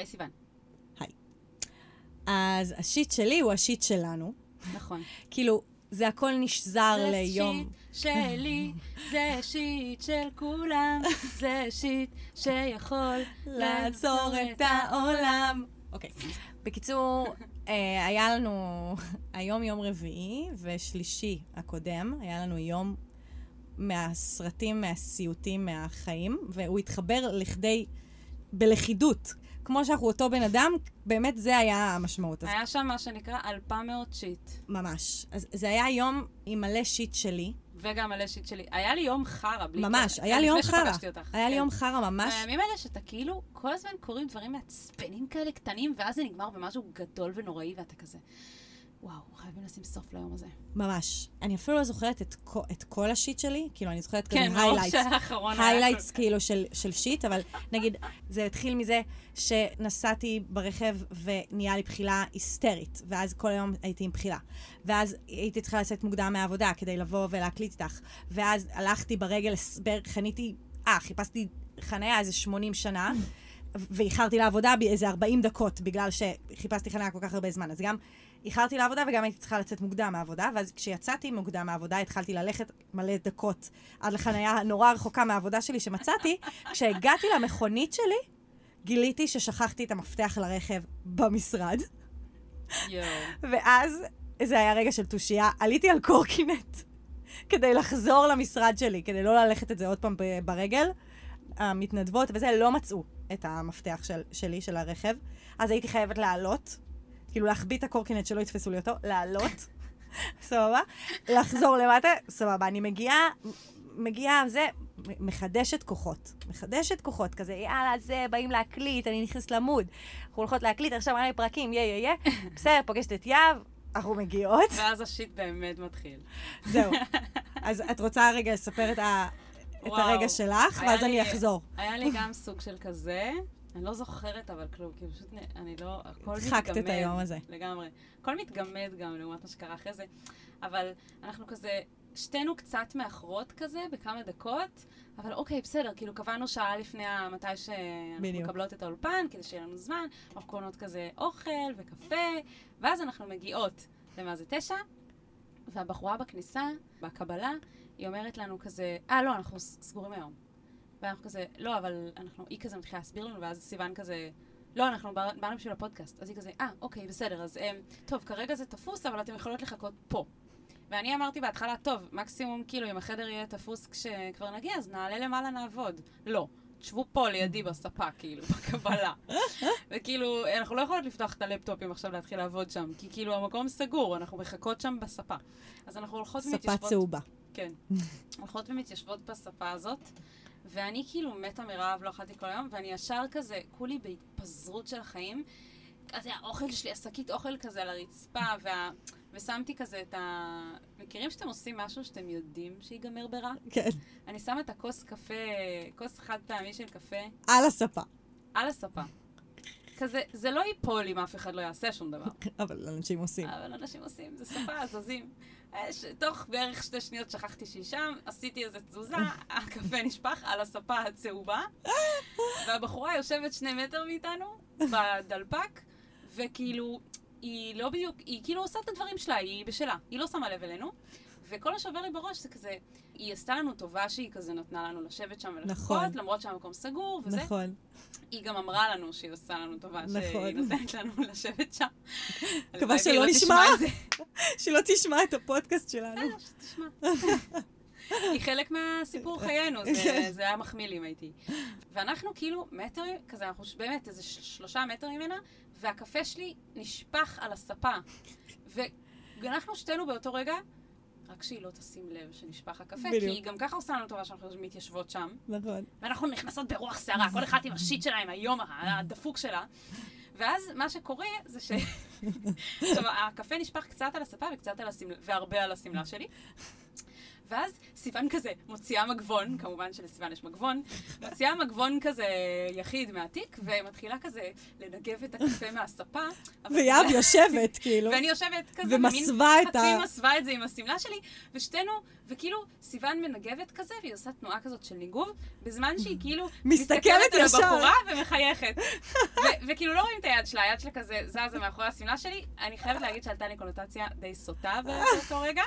היי, סיוון. אז השיט שלי הוא השיט שלנו. נכון. כאילו, זה הכל נשזר זה ליום. שיט שלי, זה שיט של כולם, זה שיט שיכול לעצור את העולם. אוקיי. בקיצור, אה, היה לנו היום יום רביעי, ושלישי הקודם, היה לנו יום מהסרטים, מהסיוטים, מהחיים, והוא התחבר לכדי, בלכידות. כמו שאנחנו אותו בן אדם, באמת זה היה המשמעות. היה שם מה שנקרא 200 shit, ממש. אז זה היה יום עם מלא shit שלי. וגם מלא shit שלי. היה לי יום חרא, בלי ממש, קשר. היה לי יום חרא. היה לי כן. יום חרא ממש. הימים האלה שאתה כאילו, כל הזמן קורים דברים מעצבנים כאלה קטנים, ואז זה נגמר במשהו גדול ונוראי, ואתה כזה, וואו, חייבים לשים סוף ליום הזה. ממש. אני אפילו לא זוכרת את, כל- את כל ה shit שלי, כאילו, אני זוכרת כן, כזה ברור highlights. שהאחרון היה... highlights כאילו של, של shit, אבל נגיד, זה התחיל מזה שנסעתי ברכב ונהיה לי בחילה היסטרית, ואז כל היום הייתי עם בחילה. ואז הייתי צריכה לצאת מוקדם מהעבודה כדי לבוא ולהקליט איתך. ואז הלכתי ברגל, חניתי, אה, חיפשתי חניה איזה 80 שנה. ואיחרתי לעבודה באיזה 40 דקות, בגלל שחיפשתי חניה כל כך הרבה זמן. אז גם איחרתי לעבודה וגם הייתי צריכה לצאת מוקדם מהעבודה, ואז כשיצאתי מוקדם מהעבודה התחלתי ללכת מלא דקות עד לחניה הנורא רחוקה מהעבודה שלי שמצאתי. כשהגעתי למכונית שלי, גיליתי ששכחתי את המפתח לרכב במשרד. ואז זה היה רגע של תושייה, עליתי על קורקינט כדי לחזור למשרד שלי, כדי לא ללכת את זה עוד פעם ברגל. המתנדבות וזה לא מצאו את המפתח של, שלי, של הרכב, אז הייתי חייבת לעלות, כאילו להחביא את הקורקינט שלא יתפסו לי אותו, לעלות, סבבה, לחזור למטה, סבבה, אני מגיעה, מגיעה, זה, מחדשת כוחות, מחדשת כוחות, כזה, יאללה, זה, באים להקליט, אני נכנסת לעמוד, אנחנו הולכות להקליט, עכשיו מלא פרקים, יא, יא, יא, בסדר, פוגשת את יהב, אנחנו מגיעות, ואז השיט באמת מתחיל. זהו. אז את רוצה רגע לספר את, ה, את. הרגע שלך, ואז אני לי- אחזור. היה לי גם סוג של כזה, אני לא זוכרת אבל כלום, כי פשוט נ- אני לא, הכל מתגמד. הדחקת את היום הזה. לגמרי. הכל מתגמד גם לעומת מה שקרה אחרי זה, אבל אנחנו כזה, שתינו קצת מאחרות כזה, בכמה דקות, אבל אוקיי, בסדר, כאילו קבענו שעה לפני מתי שאנחנו בדיוק. מקבלות את האולפן, כדי שיהיה לנו זמן, אנחנו קונות כזה אוכל וקפה, ואז אנחנו מגיעות למה זה תשע, והבחורה בכניסה, בקבלה, היא אומרת לנו כזה, אה, לא, אנחנו סגורים היום. ואנחנו כזה, לא, אבל אנחנו, היא כזה מתחילה להסביר לנו, ואז סיוון כזה, לא, אנחנו בא- באנו בשביל הפודקאסט. אז היא כזה, אה, אוקיי, בסדר, אז אמ, טוב, כרגע זה תפוס, אבל אתם יכולות לחכות פה. ואני אמרתי בהתחלה, טוב, מקסימום, כאילו, אם החדר יהיה תפוס כשכבר נגיע, אז נעלה למעלה, נעבוד. לא. תשבו פה לידי בספה, כאילו, בקבלה. וכאילו, אנחנו לא יכולות לפתוח את הלפטופים עכשיו להתחיל לעבוד שם, כי כאילו המקום סגור, אנחנו מחכות שם בספה. אז אנחנו הולכות ספה ומתיישבות... צהובה. כן. הולכות ומתיישבות בספה הזאת, ואני כאילו מתה מרעב, לא אכלתי כל היום, ואני ישר כזה, כולי בהתפזרות של החיים. כזה האוכל שלי, השקית אוכל כזה על הרצפה, וה... ושמתי כזה את ה... מכירים שאתם עושים משהו שאתם יודעים שיגמר ברע? כן. אני שמה את הכוס קפה, כוס חד פעמי של קפה, על הספה. על הספה. כזה, זה לא ייפול אם אף אחד לא יעשה שום דבר. אבל אנשים עושים. אבל אנשים עושים, זה שפה, זזים. אה, ש- תוך בערך שתי שניות שכחתי שהיא שם, עשיתי איזה תזוזה, הקפה נשפך על הספה הצהובה, והבחורה יושבת שני מטר מאיתנו, בדלפק, וכאילו, היא לא בדיוק, היא כאילו עושה את הדברים שלה, היא בשלה, היא לא שמה לב אלינו. וכל מה שעובר לי בראש זה כזה, היא עשתה לנו טובה שהיא כזה נתנה לנו לשבת שם ולחכות, נכון. למרות שהמקום סגור וזה. נכון. היא גם אמרה לנו שהיא עושה לנו טובה, שהיא נכון. נותנת לנו לשבת שם. מקווה שלא לא נשמע. שלא תשמע את הפודקאסט שלנו. בסדר, שתשמע. היא חלק מהסיפור חיינו, זה- כן. זה היה מחמיא לי אם הייתי. ואנחנו כאילו מטרים, כזה, אנחנו באמת איזה שלושה מטר ממנה, והקפה שלי נשפך על הספה. ואנחנו שתינו באותו רגע, רק שהיא לא תשים לב שנשפך הקפה, כי בדיוק. היא גם ככה עושה לנו טובה שאנחנו מתיישבות שם. נכון. ואנחנו נכנסות ברוח סערה, כל אחת עם השיט שלה, עם היום הדפוק שלה. ואז מה שקורה זה ש... עכשיו, הקפה נשפך קצת על הספה וקצת על השמלה, והרבה על השמלה שלי. ואז סיוון כזה מוציאה מגבון, כמובן שלסיוון יש מגבון, מוציאה מגבון כזה יחיד מהתיק, ומתחילה כזה לנגב את הקפה מהספה. זה- יושבת, כאילו. ואני יושבת כזה, ומסווה את ה- חצי מסווה את זה עם השמלה שלי, ושתינו, וכאילו, סיוון מנגבת כזה, והיא עושה תנועה כזאת של ניגוב, בזמן שהיא כאילו מסתכלת על ישר. הבחורה ומחייכת. וכאילו לא רואים את היד שלה, היד שלה כזה זזה מאחורי השמלה שלי. אני חייבת להגיד שעלתה לי קונוטציה די סוטה באותו רגע.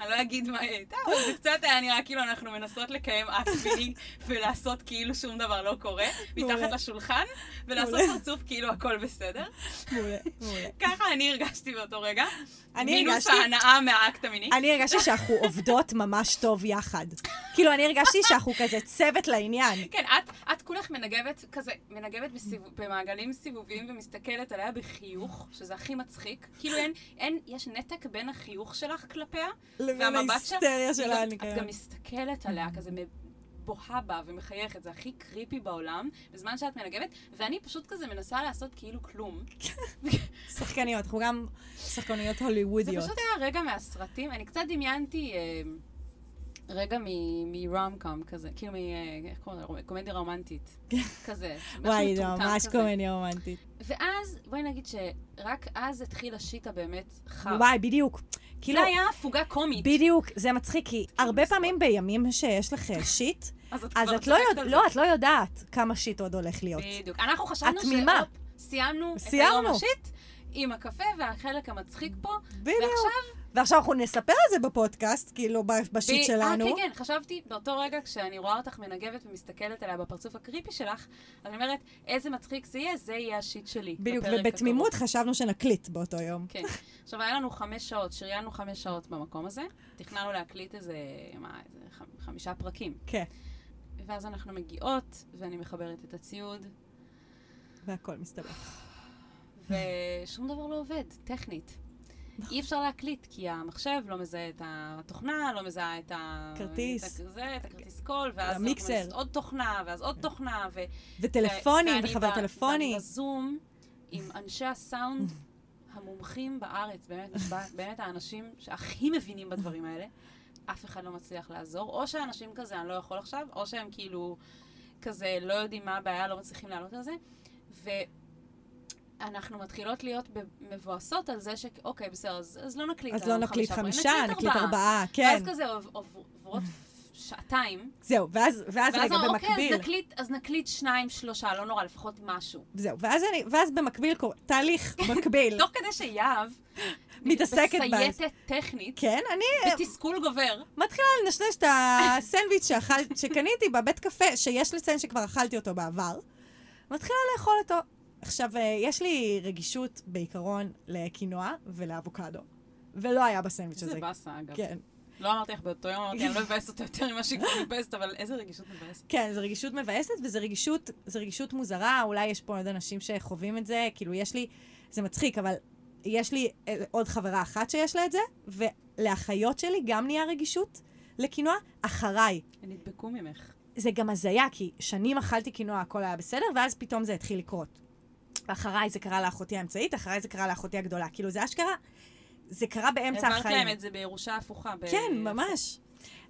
אני לא אגיד אבל זה קצת היה נראה כאילו אנחנו מנסות לקיים אקט מיני ולעשות כאילו שום דבר לא קורה, מתחת. לשולחן, ולעשות. פרצוף כאילו הכל בסדר. מעולה, מעולה. ככה אני הרגשתי באותו רגע. אני מינוס הרגשתי- ההנאה מהאקט המיני. אני הרגשתי שאנחנו עובדות ממש טוב יחד. כאילו, אני הרגשתי שאנחנו כזה צוות לעניין. כן, את כולך מנגבת כזה, מנגבת בסיבוב, במעגלים סיבוביים ומסתכלת עליה בחיוך, שזה הכי מצחיק. כאילו אין, אין, יש נתק בין החיוך שלך כלפיה, לבין. ההיסטריה היא גם- שלה, את אני גם מסתכלת עליה, כזה בוהה בה ומחייכת, זה הכי קריפי בעולם, בזמן שאת מנגבת, ואני פשוט כזה מנסה לעשות כאילו כלום. שחקניות, אנחנו גם שחקניות זה הוליוודיות. פשוט היה רגע מהסרטים, אני קצת דמיינתי אה, רגע מרום-קום כזה, כאילו מ... אה, איך קוראים לזה? קומדיה רומנטית. כזה. וואי, זה ממש. קומדיה רומנטית. ואז, בואי נגיד שרק אז התחיל השיט הבאמת חם. וואי, בדיוק. כאילו, זה היה הפוגה קומית. בדיוק, זה מצחיק, כי הרבה פעמים בימים שיש לך שיט, אז את לא יודעת. לא, את לא יודעת כמה שיט עוד הולך להיות. בדיוק. אנחנו חשבנו את תמימה. סיימנו את. היום השיט עם הקפה והחלק המצחיק פה. בדיוק. ועכשיו... ועכשיו אנחנו נספר על זה בפודקאסט, כאילו, בשיט ב- שלנו. אה, כן, כן, חשבתי באותו רגע כשאני רואה אותך מנגבת ומסתכלת עליה בפרצוף הקריפי שלך, אני אומרת, איזה מצחיק זה יהיה, זה יהיה השיט שלי. בדיוק, ובתמימות הקרוב. חשבנו שנקליט באותו יום. כן. עכשיו, היה לנו חמש שעות, שריינו חמש שעות במקום הזה. תכננו להקליט איזה, מה, איזה ח- חמישה פרקים. כן, ואז אנחנו מגיעות, ואני מחברת את הציוד, והכל מסתבך. ושום דבר לא עובד, טכנית. אי אפשר להקליט, כי המחשב לא מזהה את התוכנה, לא מזהה את ה... כרטיס. את ה- זה, את הכרטיס קול, ואז המיקסר. עוד תוכנה, ואז עוד תוכנה, ו... וטלפונים, וחבר ב- טלפוני. ואני בזום עם אנשי הסאונד המומחים בארץ, באמת, באמת האנשים שהכי מבינים בדברים האלה. אף אחד לא מצליח לעזור, או שאנשים כזה, אני לא יכול עכשיו, או שהם כאילו כזה לא יודעים מה הבעיה, לא מצליחים לעלות על זה. ואנחנו מתחילות להיות מבואסות על זה שאוקיי, בסדר, אז, אז לא נקליט אז לא נקליט פרקים, חמישה, נקליט ארבעה, כן. ואז כזה עוב- עוב- עוברות שעתיים, זהו, ואז ואז ואז רגע, אוקיי, במקביל, אז נקליט, אז נקליט שניים, שלושה, לא נורא, לפחות משהו. זהו, ואז אני- ואז במקביל קורה, תהליך מקביל. תוך כדי שיהב מתעסקת ב- בסייטת טכנית, כן, אני בתסכול גובר. מתחילה לנשנש את הסנדוויץ' שאכל- שקניתי בבית קפה, שיש לציין שכבר אכלתי אותו בעבר. מתחילה לאכול אותו. עכשיו, אה, יש לי רגישות בעיקרון לקינוע ולאבוקדו, ולא היה בסנדוויץ' הזה. זה באסה, אגב. כן, לא אמרתי לך באותו יום, אמרתי, אני לא מבאס אותו יותר ממה שהיא כבר מבאסת, אבל איזה רגישות מבאסת. כן, זו רגישות מבאסת, וזו רגישות, רגישות מוזרה, אולי יש פה עוד אנשים שחווים את זה, כאילו יש לי, זה מצחיק, אבל יש לי אה, עוד חברה אחת שיש לה את זה, ולאחיות שלי גם נהיה רגישות לקינוע אחריי. הם נדבקו ממך. זה גם הזיה, כי שנים אכלתי קינוע, הכל היה בסדר, ואז פתאום זה התחיל לקרות. ואחריי זה קרה לאחותי האמצעית, אחריי זה קרה לאחותי הגדולה. כאילו, זה אשכרה, זה קרה באמצע העברת החיים. להם את זה בירושה הפוכה. ב- כן, ממש.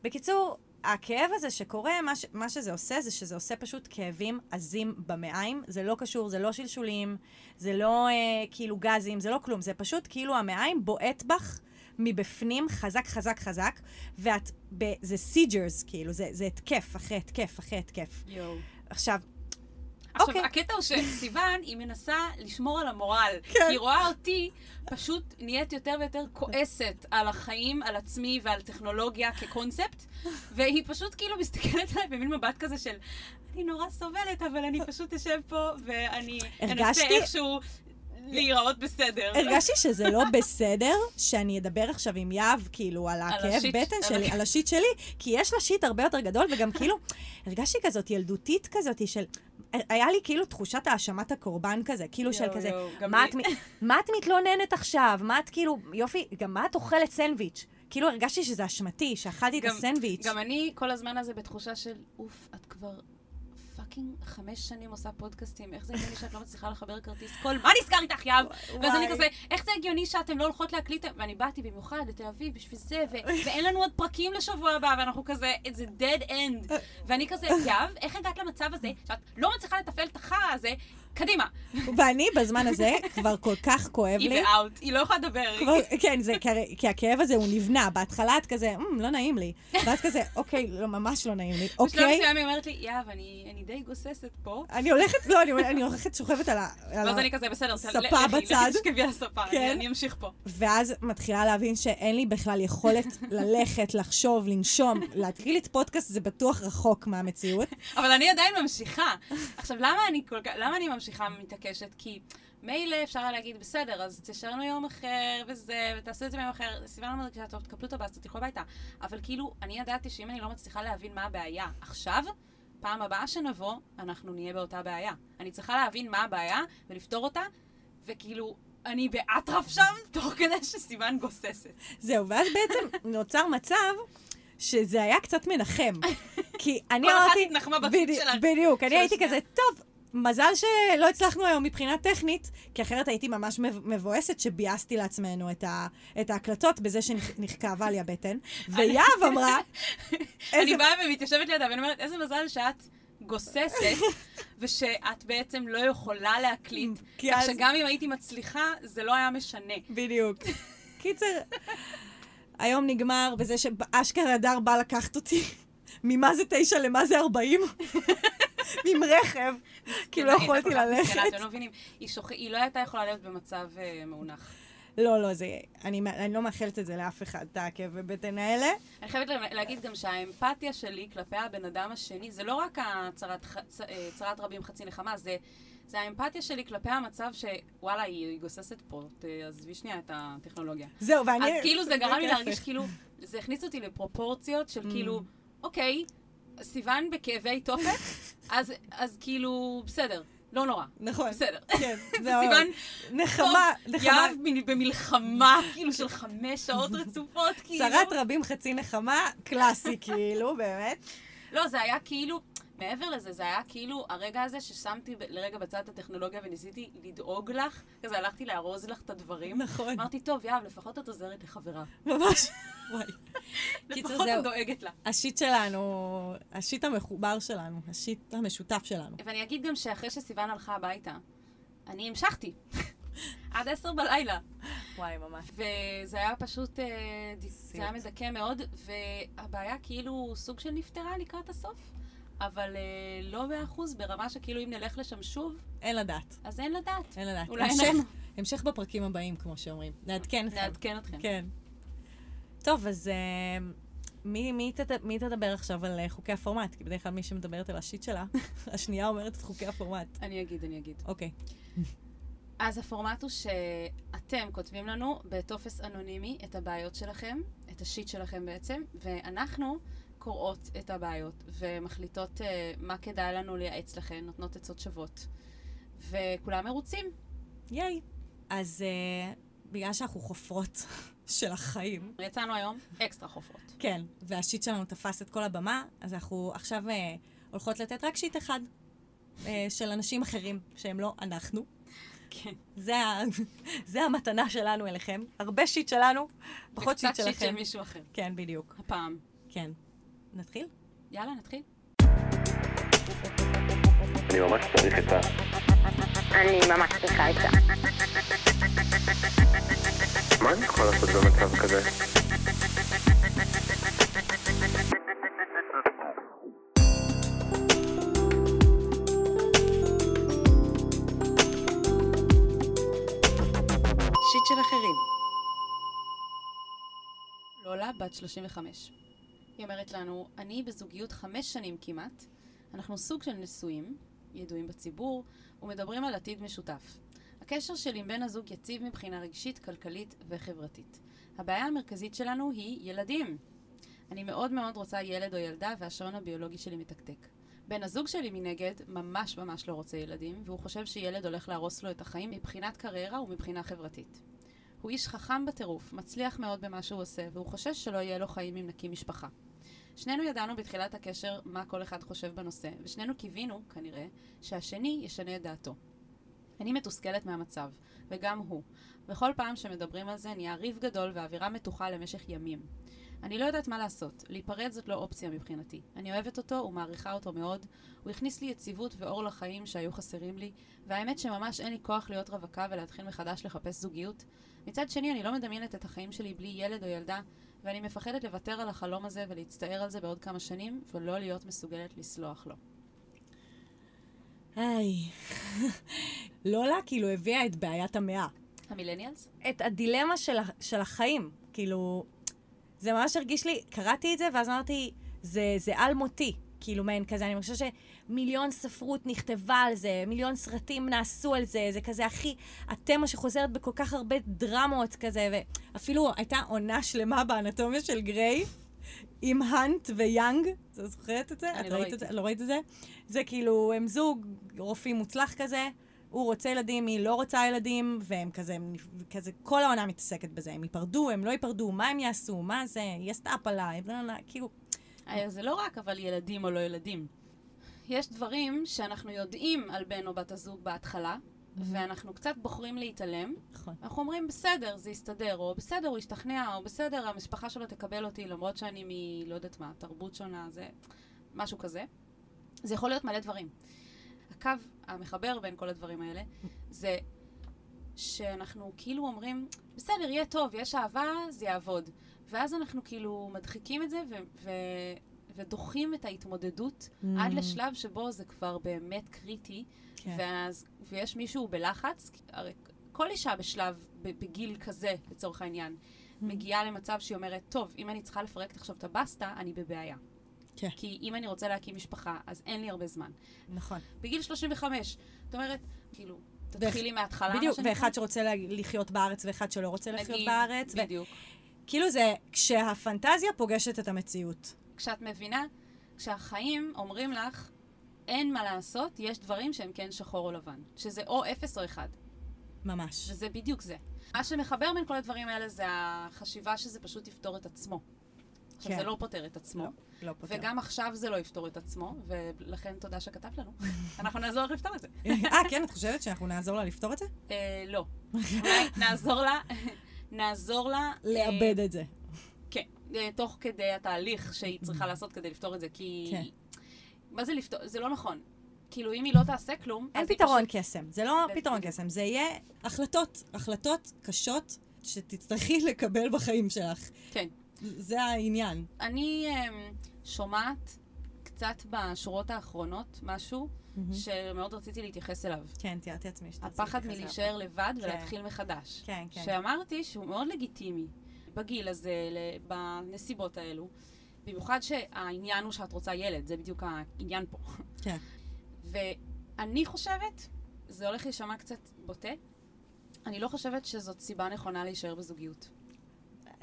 בקיצור, הכאב הזה שקורה, מה, ש, מה שזה עושה, זה שזה עושה פשוט כאבים עזים במעיים. זה לא קשור, זה לא שלשולים, זה לא אה, כאילו גזים, זה לא כלום. זה פשוט כאילו המעיים בועט בך מבפנים חזק, חזק, חזק, ואת, ב, זה seizures, כאילו, זה, זה התקף אחרי התקף אחרי התקף. יואו. עכשיו, עכשיו, אוקיי. הקטע הוא שסיוון, היא מנסה לשמור על המורל. כן. היא רואה אותי פשוט נהיית יותר ויותר כועסת על החיים, על עצמי ועל טכנולוגיה כקונספט, והיא פשוט כאילו מסתכלת עליי במין מבט כזה של, אני נורא סובלת, אבל אני פשוט אשב פה ואני אנסה איכשהו להיראות בסדר. הרגשתי שזה לא בסדר שאני אדבר עכשיו עם יהב, כאילו, על הכאב בטן שלי, על השיט שלי, כי יש לה שיט הרבה יותר גדול, וגם כאילו, הרגשתי כזאת ילדותית כזאת של... היה לי כאילו תחושת האשמת הקורבן כזה, כאילו של יואו, כזה, גם מה. את, מה את מתלוננת עכשיו? מה את כאילו, יופי, גם מה את אוכלת סנדוויץ'? כאילו הרגשתי שזה אשמתי, שאכלתי את הסנדוויץ'. גם אני כל הזמן הזה בתחושה של, אוף, את כבר fucking חמש שנים עושה פודקאסטים, איך זה הגיוני שאת לא מצליחה לחבר כרטיס קול? מה נסגר איתך, יאב? ואז אני. כזה, איך זה הגיוני שאתם לא הולכות להקליט? ואני באתי במיוחד לתל אביב בשביל זה, ואין לנו עוד פרקים לשבוע הבא, ואנחנו כזה, a dead end. ואני כזה, יאב, איך הגעת למצב הזה, שאת לא מצליחה לתפעל את החרא הזה? קדימה. ואני בזמן הזה כבר כל כך כואב היא לי. ב out, היא לא יכולה לדבר. כבר, כן, זה, כי- כי הכאב הזה הוא נבנה. בהתחלה את כזה, "אמ, לא נעים לי. ואת כזה, אוקיי, לא, ממש לא נעים לי. בשלב אוקיי, מסוים היא אומרת לי, יאב, אני אני די גוססת פה. אני הולכת, לא, אני, אני הולכת שוכבת על ה... על ואז אני כזה, בסדר, ספה בצד. תשכבי על הספה, כן. אני- אני אמשיך פה. ואז מתחילה להבין שאין לי בכלל יכולת ללכת, לחשוב, לנשום. להתחיל את פודקאסט זה בטוח רחוק מהמציאות. אבל אני עדיין ממשיכה. עכשיו, למה אני כל כך, למה אני ממשיכה מתעקשת? כי מילא אפשר היה להגיד, בסדר, אז תשארנו יום אחר וזה, ותעשו את זה ביום אחר, סיוון אמרת כשאת טוב, תקפלו את הבאסטה, תלכו הביתה. אבל כאילו, אני ידעתי שאם אני לא מצליחה להבין מה הבעיה עכשיו, פעם הבאה שנבוא, אנחנו נהיה באותה בעיה. אני צריכה להבין מה הבעיה ולפתור אותה, וכאילו, אני באטרף שם, תוך כדי שסיוון גוססת. זהו, ואז בעצם נוצר מצב שזה היה קצת מנחם. כי אני כל אחת אמרתי... התנחמה בדי- שלה. בדיוק, אני הייתי. כזה, טוב, מזל שלא הצלחנו היום מבחינה טכנית, כי אחרת הייתי ממש מב- מבואסת שביאסתי לעצמנו את, ה, את ההקלטות בזה שנכאבה לי הבטן. ויהב אמרה, אני איזה... באה ומתיישבת לידה ואני אומרת, איזה מזל שאת גוססת, ושאת בעצם לא יכולה להקליט. כי כך אז- שגם אם הייתי מצליחה, זה לא היה משנה. בדיוק. קיצר, היום נגמר בזה שאשכרה הדר בא לקחת אותי ממה זה תשע למה זה ארבעים, עם רכב, כי לא יכולתי ללכת. אתם לא מבינים, היא לא הייתה יכולה להיות במצב אה, מאונח. לא, לא, זה... אני, אני לא מאחלת את זה לאף אחד, את הכאבי בטן האלה. אני חייבת לה- להגיד גם שהאמפתיה שלי כלפי הבן אדם השני, זה לא רק הצרת אה, צרת רבים חצי נחמה, זה... זה האמפתיה שלי כלפי המצב שוואלה, היא גוססת פה, ת- עזבי שנייה את הטכנולוגיה. זהו, ואני... אז כאילו זה גרם לי. להרגיש כאילו, זה הכניס אותי לפרופורציות של Mm. כאילו, אוקיי, סיוון בכאבי תופת, אז, אז כאילו, בסדר, לא נורא, נכון. בסדר. כן, זהו. סיוון, נחמה, נחמה. יהב במלחמה, כאילו של חמש שעות רצופות, כאילו. צרת רבים חצי נחמה, קלאסי, כאילו, באמת. לא, זה היה כאילו, מעבר לזה, זה היה כאילו הרגע הזה ששמתי ב- לרגע בצד את הטכנולוגיה וניסיתי לדאוג לך, כזה הלכתי לארוז לך את הדברים. נכון. אמרתי, טוב, יהב, לפחות את עוזרת לחברה. ממש. וואי. לפחות. את דואגת לה. השיט שלנו, השיט המחובר שלנו, השיט המשותף שלנו. ואני אגיד גם שאחרי שסיוון הלכה הביתה, אני המשכתי. עד עשר בלילה. וואי, ממש. וזה היה פשוט, אה. זה היה מדכא מאוד, והבעיה כאילו סוג של נפתרה לקראת הסוף, אבל אה, לא באחוז, ברמה שכאילו אם נלך לשם שוב, אין לדעת. אז אין לדעת. אין לדעת. אולי המשך, אנחנו המשך בפרקים הבאים, כמו שאומרים. נעדכן אתכם. נעדכן אתכם. כן. טוב, אז אה, מי, מי, תד... מי תדבר עכשיו על אה, חוקי הפורמט? כי בדרך כלל מי שמדברת על השיט שלה, השנייה אומרת את חוקי הפורמט. אני אגיד, אני אגיד. אוקיי. אז הפורמט הוא שאתם כותבים לנו בטופס אנונימי את הבעיות שלכם, את השיט שלכם בעצם, ואנחנו קוראות את הבעיות ומחליטות uh, מה כדאי לנו לייעץ לכם, נותנות עצות שוות. וכולם מרוצים. ייי. אז אה, בגלל שאנחנו חופרות של החיים, יצאנו היום אקסטרה חופרות. כן, והשיט שלנו תפס את כל הבמה, אז אנחנו עכשיו אה, הולכות לתת רק שיט אחד אה, של אנשים אחרים, שהם לא אנחנו. כן. זה, ה... זה המתנה שלנו אליכם. הרבה שיט שלנו, פחות שיט וקצת שלכם. שיט של מישהו אחר. כן, בדיוק. הפעם. כן. נתחיל? יאללה, נתחיל. אני ממש צריך עצה. אני ממש צריכה עצה. מה אני יכול לעשות במצב כזה? 35. היא אומרת לנו, אני בזוגיות חמש שנים כמעט, אנחנו סוג של נשואים, ידועים בציבור, ומדברים על עתיד משותף. הקשר שלי עם בן הזוג יציב מבחינה רגשית, כלכלית וחברתית. הבעיה המרכזית שלנו היא ילדים. אני מאוד מאוד רוצה ילד או ילדה, והשעון הביולוגי שלי מתקתק. בן הזוג שלי מנגד ממש ממש לא רוצה ילדים, והוא חושב שילד הולך להרוס לו את החיים מבחינת קריירה ומבחינה חברתית. הוא איש חכם בטירוף, מצליח מאוד במה שהוא עושה, והוא חושש שלא יהיה לו חיים אם נקים משפחה. שנינו ידענו בתחילת הקשר מה כל אחד חושב בנושא, ושנינו קיווינו, כנראה, שהשני ישנה את דעתו. אני מתוסכלת מהמצב, וגם הוא. בכל פעם שמדברים על זה נהיה ריב גדול ואווירה מתוחה למשך ימים. אני לא יודעת מה לעשות. להיפרד זאת לא אופציה מבחינתי. אני אוהבת אותו ומעריכה אותו מאוד. הוא הכניס לי יציבות ואור לחיים שהיו חסרים לי, והאמת שממש אין לי כוח להיות רווקה ולהתחיל מחדש לחפש זוגיות. מצד שני, אני לא מדמיינת את החיים שלי בלי ילד או ילדה, ואני מפחדת לוותר על החלום הזה ולהצטער על זה בעוד כמה שנים, ולא להיות מסוגלת לסלוח לו. היי. לולה כאילו הביאה את בעיית המאה. המילניאלס? את הדילמה של, של החיים. כאילו, זה ממש הרגיש לי, קראתי את זה, ואז אמרתי, זה, זה על-מותי. כאילו, מעין כזה, אני חושבת שמיליון ספרות נכתבה על זה, מיליון סרטים נעשו על זה, זה כזה הכי, התמה שחוזרת בכל כך הרבה דרמות כזה, ואפילו הייתה עונה שלמה באנטומיה של גריי, עם האנט ויאנג, את זוכרת את זה? אני את לא ראית. את זה? לא ראית את זה? זה כאילו, הם זוג רופאים מוצלח כזה, הוא רוצה ילדים, היא לא רוצה ילדים, והם כזה, הם כזה, כל העונה מתעסקת בזה. הם ייפרדו, הם לא ייפרדו, מה הם יעשו, מה זה, היא עשתה הפלה, כאילו, אה, זה לא רק אבל ילדים או לא ילדים. יש דברים שאנחנו יודעים על בן או בת הזוג בהתחלה, ואנחנו קצת בוחרים להתעלם. נכון. אנחנו אומרים, בסדר, זה יסתדר, או בסדר, הוא ישתכנע, או בסדר, המשפחה שלו תקבל אותי, למרות שאני מ... לא יודעת מה, תרבות שונה, זה משהו כזה. זה יכול להיות מלא דברים. הקו המחבר בין כל הדברים האלה, זה שאנחנו כאילו אומרים, בסדר, יהיה טוב, יש אהבה, זה יעבוד. ואז אנחנו כאילו מדחיקים את זה ו- ו- ודוחים את ההתמודדות Mm. עד לשלב שבו זה כבר באמת קריטי, כן. ואז, ויש מישהו בלחץ, הרי כל אישה בשלב, בגיל כזה, לצורך העניין, Mm. מגיעה למצב שהיא אומרת, טוב, אם אני צריכה לפרק עכשיו את הבסטה, אני בבעיה. כן. כי אם אני רוצה להקים משפחה, אז אין לי הרבה זמן. נכון. בגיל 35, זאת אומרת, כאילו, תתחילי מההתחלה, מה בדיוק. ואחד שרוצה לחיות בארץ ואחד שלא רוצה לחיות נגיד, בארץ. ו- בדיוק. כאילו זה כשהפנטזיה פוגשת את המציאות. כשאת מבינה, כשהחיים אומרים לך, אין מה לעשות, יש דברים שהם כן שחור או לבן. שזה או אפס או אחד. ממש. וזה בדיוק זה. מה שמחבר בין כל הדברים האלה זה החשיבה שזה פשוט יפתור את עצמו. עכשיו, כן. זה לא פותר את עצמו. לא, לא פותר. וגם עכשיו זה לא יפתור את עצמו, ולכן תודה שכתבת לנו. אנחנו נעזור לך לפתור את זה. אה, כן, את חושבת שאנחנו נעזור לה לפתור את זה? אה, לא. אולי נעזור לה, נעזור לה... אה, לאבד את זה. כן, אה, תוך כדי התהליך שהיא צריכה לעשות כדי לפתור את זה, כי... כן. מה זה לפתור? זה לא נכון. כאילו, אם היא לא תעשה כלום... אין פתרון פשוט- קסם. זה לא. פתרון קסם, זה יהיה החלטות, החלטות קשות שתצטרכי לקבל בחיים שלך. כן. זה העניין. אני אמ, שומעת קצת בשורות האחרונות משהו שמאוד רציתי להתייחס אליו. כן, תיארתי לעצמי שתרצי הפחד להתייחס מלהישאר אליו. לבד כן. ולהתחיל מחדש. כן, כן. שאמרתי שהוא מאוד לגיטימי בגיל הזה, בנסיבות האלו. במיוחד שהעניין הוא שאת רוצה ילד, זה בדיוק העניין פה. כן. ואני חושבת, זה הולך להישמע קצת בוטה, אני לא חושבת שזאת סיבה נכונה להישאר בזוגיות.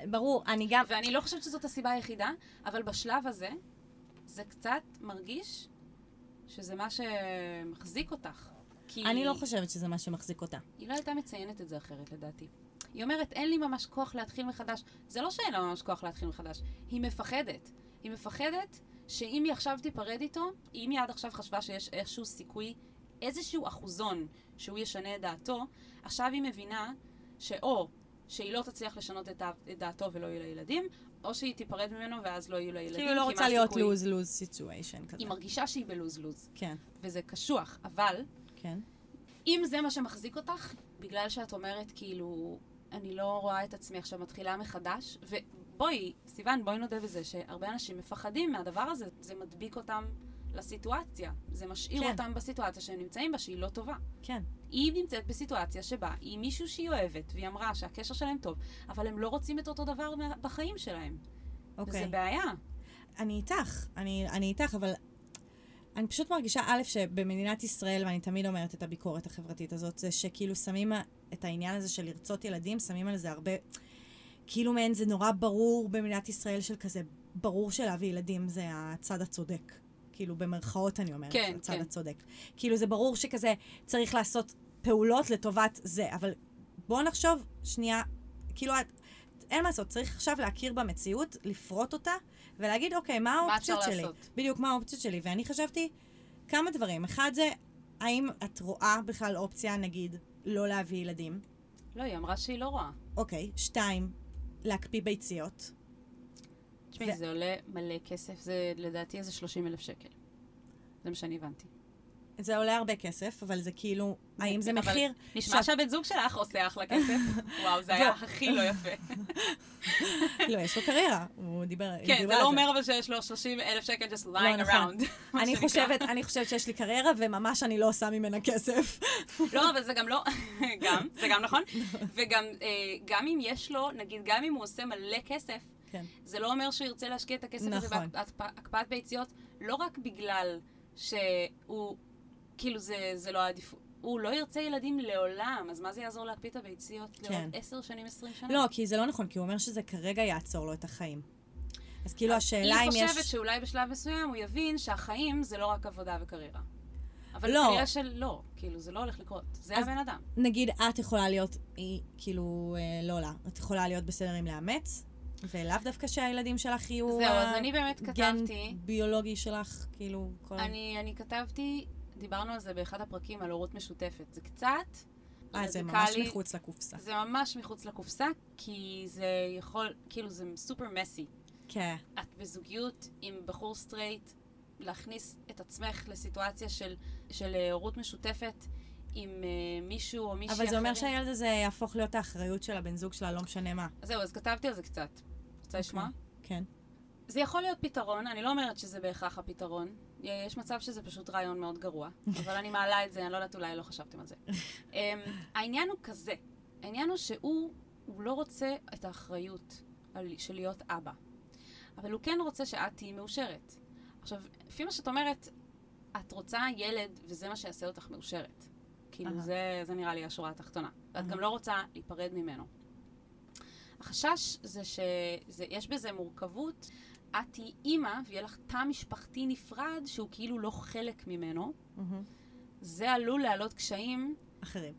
ברור, אני גם... ואני לא חושבת שזאת הסיבה היחידה, אבל בשלב הזה, זה קצת מרגיש שזה מה שמחזיק אותך. כי אני לא חושבת שזה מה שמחזיק אותה. היא לא הייתה מציינת את זה אחרת, לדעתי. היא אומרת, אין לי ממש כוח להתחיל מחדש. זה לא שאין לה ממש כוח להתחיל מחדש, היא מפחדת. היא מפחדת שאם היא עכשיו תיפרד איתו, אם היא עד עכשיו חשבה שיש איזשהו סיכוי, איזשהו אחוזון שהוא ישנה את דעתו, עכשיו היא מבינה שאו שהיא לא תצליח לשנות את, דע- את דעתו ולא יהיו לה ילדים, או שהיא תיפרד ממנו ואז לא יהיו לה ילדים. כאילו לא כי רוצה להיות? לוז-לוז סיטואשן כזה. היא מרגישה שהיא ב lose-lose, כן, וזה קשוח, אבל כן. אם זה מה שמחזיק אותך, בגלל שאת אומרת, כאילו, אני לא רואה את עצמי עכשיו מתחילה מחדש, ובואי, סיוון, בואי נודה בזה שהרבה אנשים מפחדים מהדבר הזה, זה מדביק אותם לסיטואציה. זה משאיר כן. אותם בסיטואציה שהם נמצאים בה, שהיא לא טובה. כן. היא נמצאת בסיטואציה שבה היא מישהו שהיא אוהבת, והיא אמרה שהקשר שלהם טוב, אבל הם לא רוצים את אותו דבר בחיים שלהם. אוקיי. וזה בעיה. אני איתך, אני, אני איתך, אבל אני פשוט מרגישה, א', שבמדינת ישראל, ואני תמיד אומרת את הביקורת החברתית הזאת, זה שכאילו שמים את העניין הזה של לרצות ילדים, שמים על זה הרבה, כאילו מעין זה נורא ברור במדינת ישראל של כזה, ברור שלהביא ילדים זה הצד הצודק. כאילו, במרכאות אני אומרת, כן, הצד כן. הצודק. כאילו, זה ברור שכזה צריך לעשות פעולות לטובת זה, אבל בואו נחשוב שנייה, כאילו, את, אין מה לעשות, צריך עכשיו להכיר במציאות, לפרוט אותה, ולהגיד, אוקיי, מה מה האופציות אפשר שלי? לעשות? בדיוק, מה האופציות שלי? ואני חשבתי כמה דברים. אחד זה, האם את רואה בכלל אופציה, נגיד, לא להביא ילדים? לא, היא אמרה שהיא לא רואה. אוקיי. שתיים, להקפיא ביציות. תשמעי, ו- זה עולה מלא כסף, זה לדעתי איזה 30 אלף שקל. זה מה שאני הבנתי. זה עולה הרבה כסף, אבל זה כאילו, האם זה מחיר... נשמע שהבן זוג שלך עושה אחלה כסף. וואו, זה היה הכי לא יפה. לא, יש לו קריירה, הוא דיבר... כן, זה דיברה על לא אומר אבל שיש לו 30 אלף שקל just lying נכון. around. אני. חושבת, אני חושבת שיש לי קריירה, וממש אני לא עושה ממנה כסף. לא, אבל זה גם לא, גם, זה גם נכון. וגם, אה, אם יש לו, נגיד, גם אם הוא עושה מלא כסף, כן. זה לא אומר שהוא ירצה להשקיע את הכסף הזה נכון. בהקפאת ביציות, לא רק בגלל שהוא, כאילו זה, זה לא העדיפות. הוא לא ירצה ילדים לעולם, אז מה זה יעזור להקפיא את הביציות כן. לעוד עשר שנים, עשרים שנה? לא, כי זה לא נכון, כי הוא אומר שזה כרגע יעצור לו את החיים. אז כאילו השאלה היא אם יש... חושבת שאולי בשלב מסוים הוא יבין שהחיים זה לא רק עבודה וקריירה. אבל לא. כנראה שלא, כאילו, זה לא הולך לקרות. זה אז- הבן אדם. נגיד, את יכולה להיות, היא, כאילו, אה, לא לה, את יכולה להיות בסדר עם לאמץ, ולאו דווקא שהילדים שלך יהיו... זהו, אז אני באמת כתבתי, ביולוגי שלך, כאילו, כל... אני, אני כתבתי, דיברנו על זה באחד הפרקים על הורות משותפת. זה קצת אה, זה ממש רדיקלי. מחוץ לקופסה. זה ממש מחוץ לקופסה, כי זה יכול, כאילו, זה super messy. כן. את בזוגיות עם בחור סטרייט, להכניס את עצמך לסיטואציה של, של אה, הורות משותפת עם uh, מישהו או מישהי אבל זה אומר אחרים. שהילד הזה יהפוך להיות האחריות של הבן זוג שלה, לא משנה מה. זהו, אז כתבתי על זה קצת. רוצה לשמוע? כן. זה יכול להיות פתרון, אני לא אומרת שזה בהכרח הפתרון. יש מצב שזה פשוט רעיון מאוד גרוע, אבל אני מעלה את זה, אני לא יודעת, אולי לא חשבתם על זה. um, העניין הוא כזה, העניין הוא שהוא הוא לא רוצה את האחריות על, של להיות אבא, אבל הוא כן רוצה שאת תהיי מאושרת. עכשיו, לפי מה שאת אומרת, את רוצה ילד, וזה מה שיעשה אותך מאושרת. כאילו. זה, זה נראה לי השורה התחתונה. ואת. גם לא רוצה להיפרד ממנו. החשש זה שיש בזה מורכבות. את תהיי אימא ויהיה לך תא משפחתי נפרד שהוא כאילו לא חלק ממנו. מהמם. זה עלול להעלות קשיים. אחרים.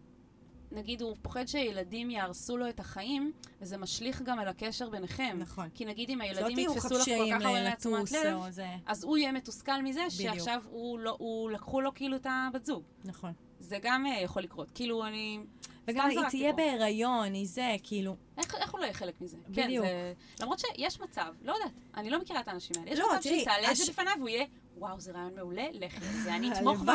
נגיד, הוא פוחד שילדים יהרסו לו את החיים, וזה משליך גם על הקשר ביניכם. נכון. כי נגיד אם הילדים יתפסו לך כל כך הרבה תשומת לטוס לב, זה. אז הוא יהיה מתוסכל מזה בדיוק. שעכשיו הוא לא, הוא לקחו לו כאילו את הבת זוג. נכון. זה גם אה, יכול לקרות. כאילו, אני... וגם היא תהיה פה. בהיריון, היא זה, כאילו... איך, איך הוא לא יהיה חלק מזה? בדיוק. כן, זה... למרות שיש מצב, לא יודעת, אני לא מכירה את האנשים האלה. יש לא, מצב שהיא תעלה את זה בפניו והוא יהיה, וואו, זה רעיון מעולה, לכי על זה, אני אתמוך בך.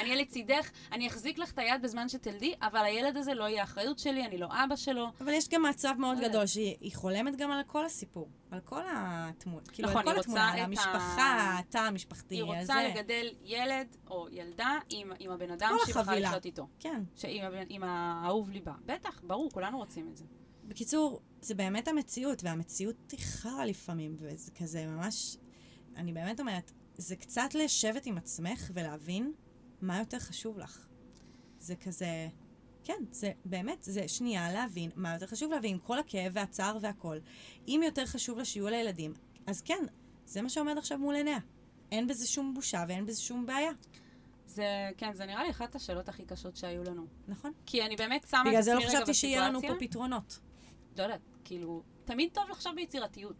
אני אהיה לצידך, אני אחזיק לך את היד בזמן שתלדי, אבל הילד הזה לא יהיה אחריות שלי, אני לא אבא שלו. אבל יש גם מצב מאוד גדול שהיא היא חולמת גם על כל הסיפור. על כל התמונה. כאילו, נכון, על כל היא התמונה, על המשפחה, התא המשפחתי, היא על רוצה. לגדל ילד או ילדה עם, הבן אדם כל שהיא בחרה החבילה. לחיות איתו. כן. עם האהוב ליבה. בטח, ברור, כולנו רוצים את זה. בקיצור, זה באמת המציאות, והמציאות היא חרא לפעמים, וזה כזה ממש... אני באמת אומרת, זה קצת לשבת עם עצמך ולהבין מה יותר חשוב לך. זה כזה... כן, זה באמת, זה שנייה להבין מה יותר חשוב להבין, כל הכאב והצער והכל. אם יותר חשוב לה שיהיו לילדים, אז כן, זה מה שעומד עכשיו מול עיניה. אין בזה שום בושה ואין בזה שום בעיה, זה, כן, זה נראה לי אחת השאלות הכי קשות שהיו לנו. נכון? כי אני באמת שמה את בגלל עצמי זה רגע לא בסיטואציה. חשבתי שיהיה לנו פה פתרונות. לא יודעת, כאילו, תמיד טוב לחשוב ביצירתיות.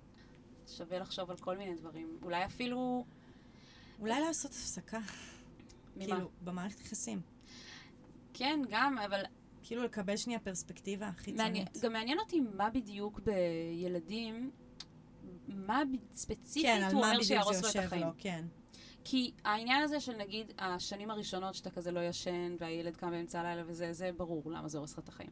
שווה לחשוב על כל מיני דברים. אולי אפילו... אולי לעשות הפסקה, ממה? כאילו, במערכת יחסים. כן, גם, אבל כאילו לקבל שנייה פרספקטיבה מעניין, חיצונית. גם מעניין אותי מה בדיוק בילדים, מה ב- ספציפית כן, הוא אומר שיהרוס לו את החיים. לו, כן. כי העניין הזה של נגיד השנים הראשונות שאתה כזה לא ישן והילד קם באמצע הלילה וזה, זה ברור למה זה הורס לך את החיים.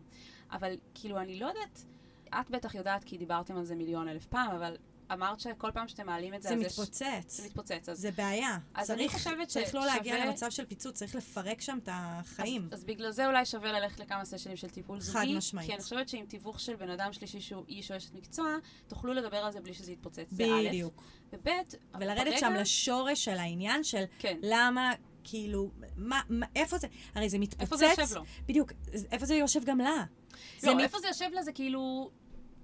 אבל כאילו, אני לא יודעת, את בטח יודעת כי דיברתם על זה מיליון אלף פעם, אבל אמרת שכל פעם שאתם מעלים את זה, זה מתפוצץ. זה מתפוצץ. אז זה בעיה. אז אני חושבת צריך לא להגיע למצב של פיצוץ, צריך לפרק שם את החיים. אז, אז בגלל זה אולי שווה ללכת לכמה סשנים של טיפול חד זוגי. משמעית. כי אני חושבת שעם תיווך של בן אדם שלישי שהוא איש או אשת מקצוע, תוכלו לדבר על זה בלי שזה יתפוצץ. זה א', בדיוק. וב', ולרדת ברגע- שם לשורש של העניין של כן. למה, כאילו, מה, מה- איפה זה, הרי זה מתפוצץ. איפה זה יושב לו? בדיוק, איפה זה יושב גם לה. זה לא, מת- איפה זה יושב לה זה כאילו...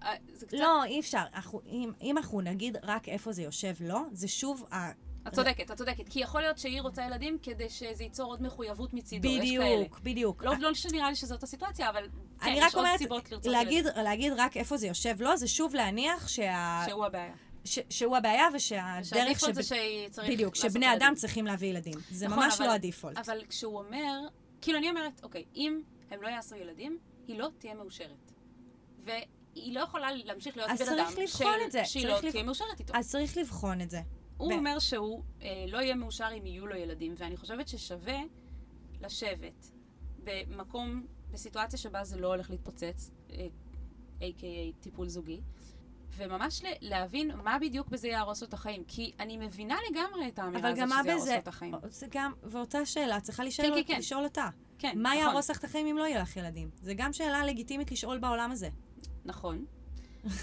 אה, זה קצת... לא, אי אפשר. אנחנו, אם, אם אנחנו נגיד רק איפה זה יושב לו, זה שוב ה... את צודקת, את צודקת. כי יכול להיות שהיא רוצה ילדים כדי שזה ייצור עוד מחויבות מצידו. בדיוק, בדיוק. לא, לא שנראה לי שזאת הסיטואציה, אבל כן, אני יש רק עוד אומרת, סיבות לרצות להגיד, להגיד רק איפה זה יושב לו, זה שוב להניח שה... ילדים. שהוא הבעיה. ש... שהוא הבעיה ושהדרך שהדיפולט זה שב... שצריך בדיוק, שבני ילדים. אדם צריכים להביא ילדים. זה נכון, ממש אבל- לא הדיפולט. אבל כשהוא אומר, כאילו אני אומרת, אוקיי, אם הם לא יעשו ילדים, היא לא תהיה מאושרת. היא לא יכולה להמשיך להיות בן אדם זה, שהיא לא תהיה מאושרת איתו. אז צריך לבחון את זה. הוא ב- אומר שהוא אה, לא יהיה מאושר אם יהיו לו ילדים, ואני חושבת ששווה לשבת במקום, בסיטואציה שבה זה לא הולך להתפוצץ, אה, a.k.a טיפול זוגי, וממש להבין מה בדיוק בזה יהרוס לו את החיים. כי אני מבינה לגמרי את האמירה אבל הזאת גם מה שזה יהרוס בזה, לו את החיים. זה גם, ואותה שאלה, צריכה כן, לשאול, כן, כן. לשאול אותה. כן, מה נכון, יהרוס לך את החיים אם לא יהיה לך ילדים? זה גם שאלה לגיטימית לשאול בעולם הזה. נכון.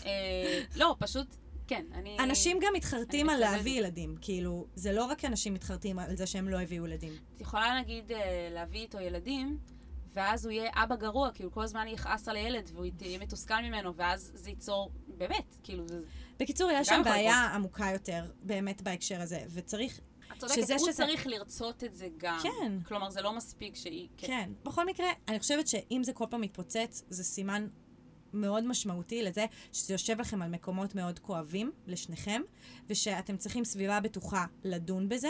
אה, לא, פשוט, כן, אני... אנשים גם מתחרטים על. להביא ילדים. כאילו, זה לא רק אנשים מתחרטים על זה שהם לא הביאו ילדים. את יכולה נגיד אה, להביא איתו ילדים, ואז הוא יהיה אבא גרוע, כי הוא כל הזמן יכעס על הילד, והוא יהיה מתוסכל ממנו, ואז זה ייצור, באמת, כאילו, זה... בקיצור, יש שם בעיה עמוקה יותר, באמת, בהקשר הזה, וצריך... את צודקת, שזה הוא שזה- צריך לרצות את זה גם. כן. כלומר, זה לא מספיק שהיא... כן. בכל מקרה, אני חושבת שאם זה כל פעם מתפוצץ, זה סימן מאוד משמעותי לזה שזה יושב לכם על מקומות מאוד כואבים לשניכם, ושאתם צריכים סביבה בטוחה לדון בזה.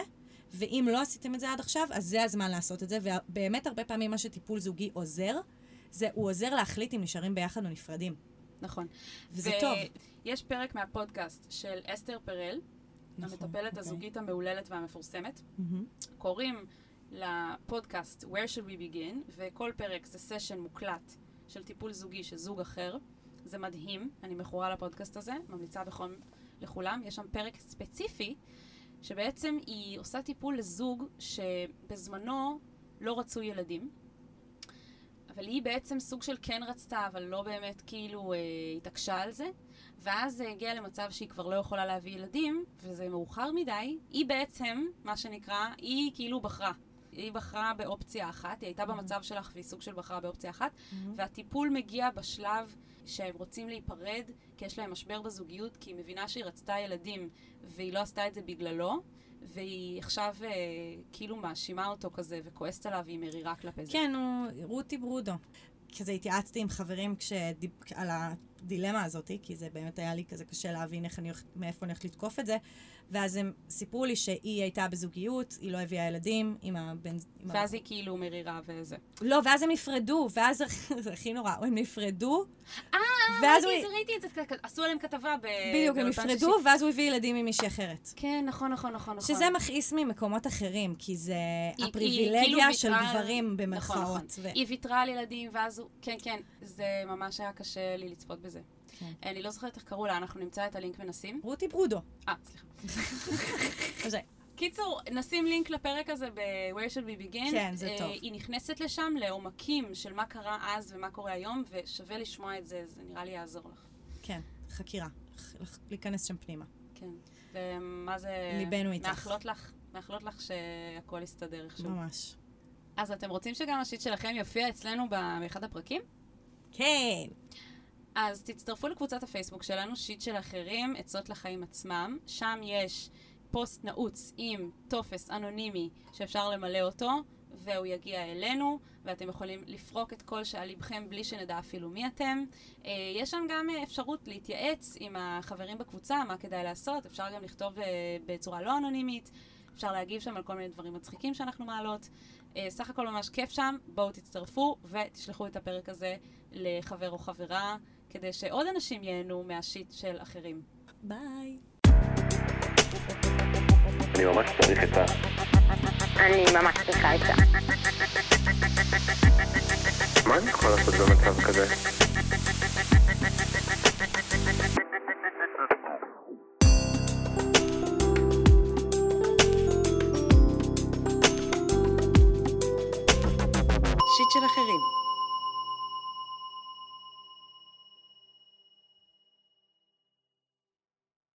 ואם לא עשיתם את זה עד עכשיו, אז זה הזמן לעשות את זה. ובאמת הרבה פעמים מה שטיפול זוגי עוזר, זה הוא עוזר להחליט אם נשארים ביחד או נפרדים. נכון. וזה טוב. ויש פרק מהפודקאסט של אסתר פרל, נכון, המטפלת אוקיי. הזוגית המהוללת והמפורסמת. מהמם. קוראים לפודקאסט Where should we begin, וכל פרק זה סשן מוקלט של טיפול זוגי של זוג אחר. זה מדהים, אני מכורה לפודקאסט הזה, ממליצה בחום לכולם. יש שם פרק ספציפי, שבעצם היא עושה טיפול לזוג שבזמנו לא רצו ילדים. אבל היא בעצם סוג של כן רצתה, אבל לא באמת כאילו אה, התעקשה על זה. ואז זה הגיע למצב שהיא כבר לא יכולה להביא ילדים, וזה מאוחר מדי. היא בעצם, מה שנקרא, היא כאילו בחרה. היא בחרה באופציה אחת, היא הייתה במצב שלך והיא סוג של בחרה באופציה אחת, והטיפול מגיע בשלב שהם רוצים להיפרד, כי יש להם משבר בזוגיות, כי היא מבינה שהיא רצתה ילדים, והיא לא עשתה את זה בגללו, והיא עכשיו אה, כאילו מאשימה אותו כזה, וכועסת עליו, והיא מרירה כלפי זה. כן, הוא רותי ברודו. כזה התייעצתי עם חברים כשדיב... על הדילמה הזאת, כי זה באמת היה לי כזה קשה להבין איך אני הולכת, מאיפה אני הולכת לתקוף את זה. ואז הם סיפרו לי שהיא הייתה בזוגיות, היא לא הביאה ילדים עם הבן... עם ה- ואז היא כאילו מרירה וזה. לא, ואז הם נפרדו, ואז זה הכי נורא, הם נפרדו, אה, ואז הוא... ראיתי את זה, ראיתי את זה, עשו עליהם כתבה ב... בדיוק, הם נפרדו. ואז הוא הביא ילדים עם מישהי אחרת. כן, נכון, נכון, נכון, נכון. שזה מכעיס ממקומות אחרים, כי זה הפריבילגיה כאילו של גברים נכון, במרכאות. נכון. ו- היא ויתרה על ילדים, ואז הוא... כן, כן, זה ממש היה קשה לי לצפות בזה. כן. אני לא זוכרת איך קראו לה, אנחנו נמצא את הלינק ונשים. רותי ברודו. אה, סליחה. קיצור, נשים לינק לפרק הזה ב-Where should we begin. כן, זה אה, טוב. היא נכנסת לשם לעומקים של מה קרה אז ומה קורה היום, ושווה לשמוע את זה, זה נראה לי יעזור לך. כן, חקירה. להיכנס שם פנימה. כן. ומה זה... ליבנו איתך. מאחלות לך, מאחלות לך שהכל יסתדר איכשהו. ממש. אז אתם רוצים שגם ה shit שלכם יופיע אצלנו באחד הפרקים? כן. אז תצטרפו לקבוצת הפייסבוק שלנו, שיט של אחרים, עצות לחיים עצמם. שם יש פוסט נעוץ עם טופס אנונימי שאפשר למלא אותו, והוא יגיע אלינו, ואתם יכולים לפרוק את כל שעל ליבכם בלי שנדע אפילו מי אתם. אה, יש שם גם אה, אפשרות להתייעץ עם החברים בקבוצה, מה כדאי לעשות. אפשר גם לכתוב אה, בצורה לא אנונימית, אפשר להגיב שם על כל מיני דברים מצחיקים שאנחנו מעלות. סך הכל ממש כיף שם, בואו תצטרפו ותשלחו את הפרק הזה לחבר או חברה, כדי שעוד אנשים ייהנו מהשיט של אחרים. ביי. אני ממש צריך עצה. אני ממש צריכה עצה. מה אני יכול לעשות במצב כזה?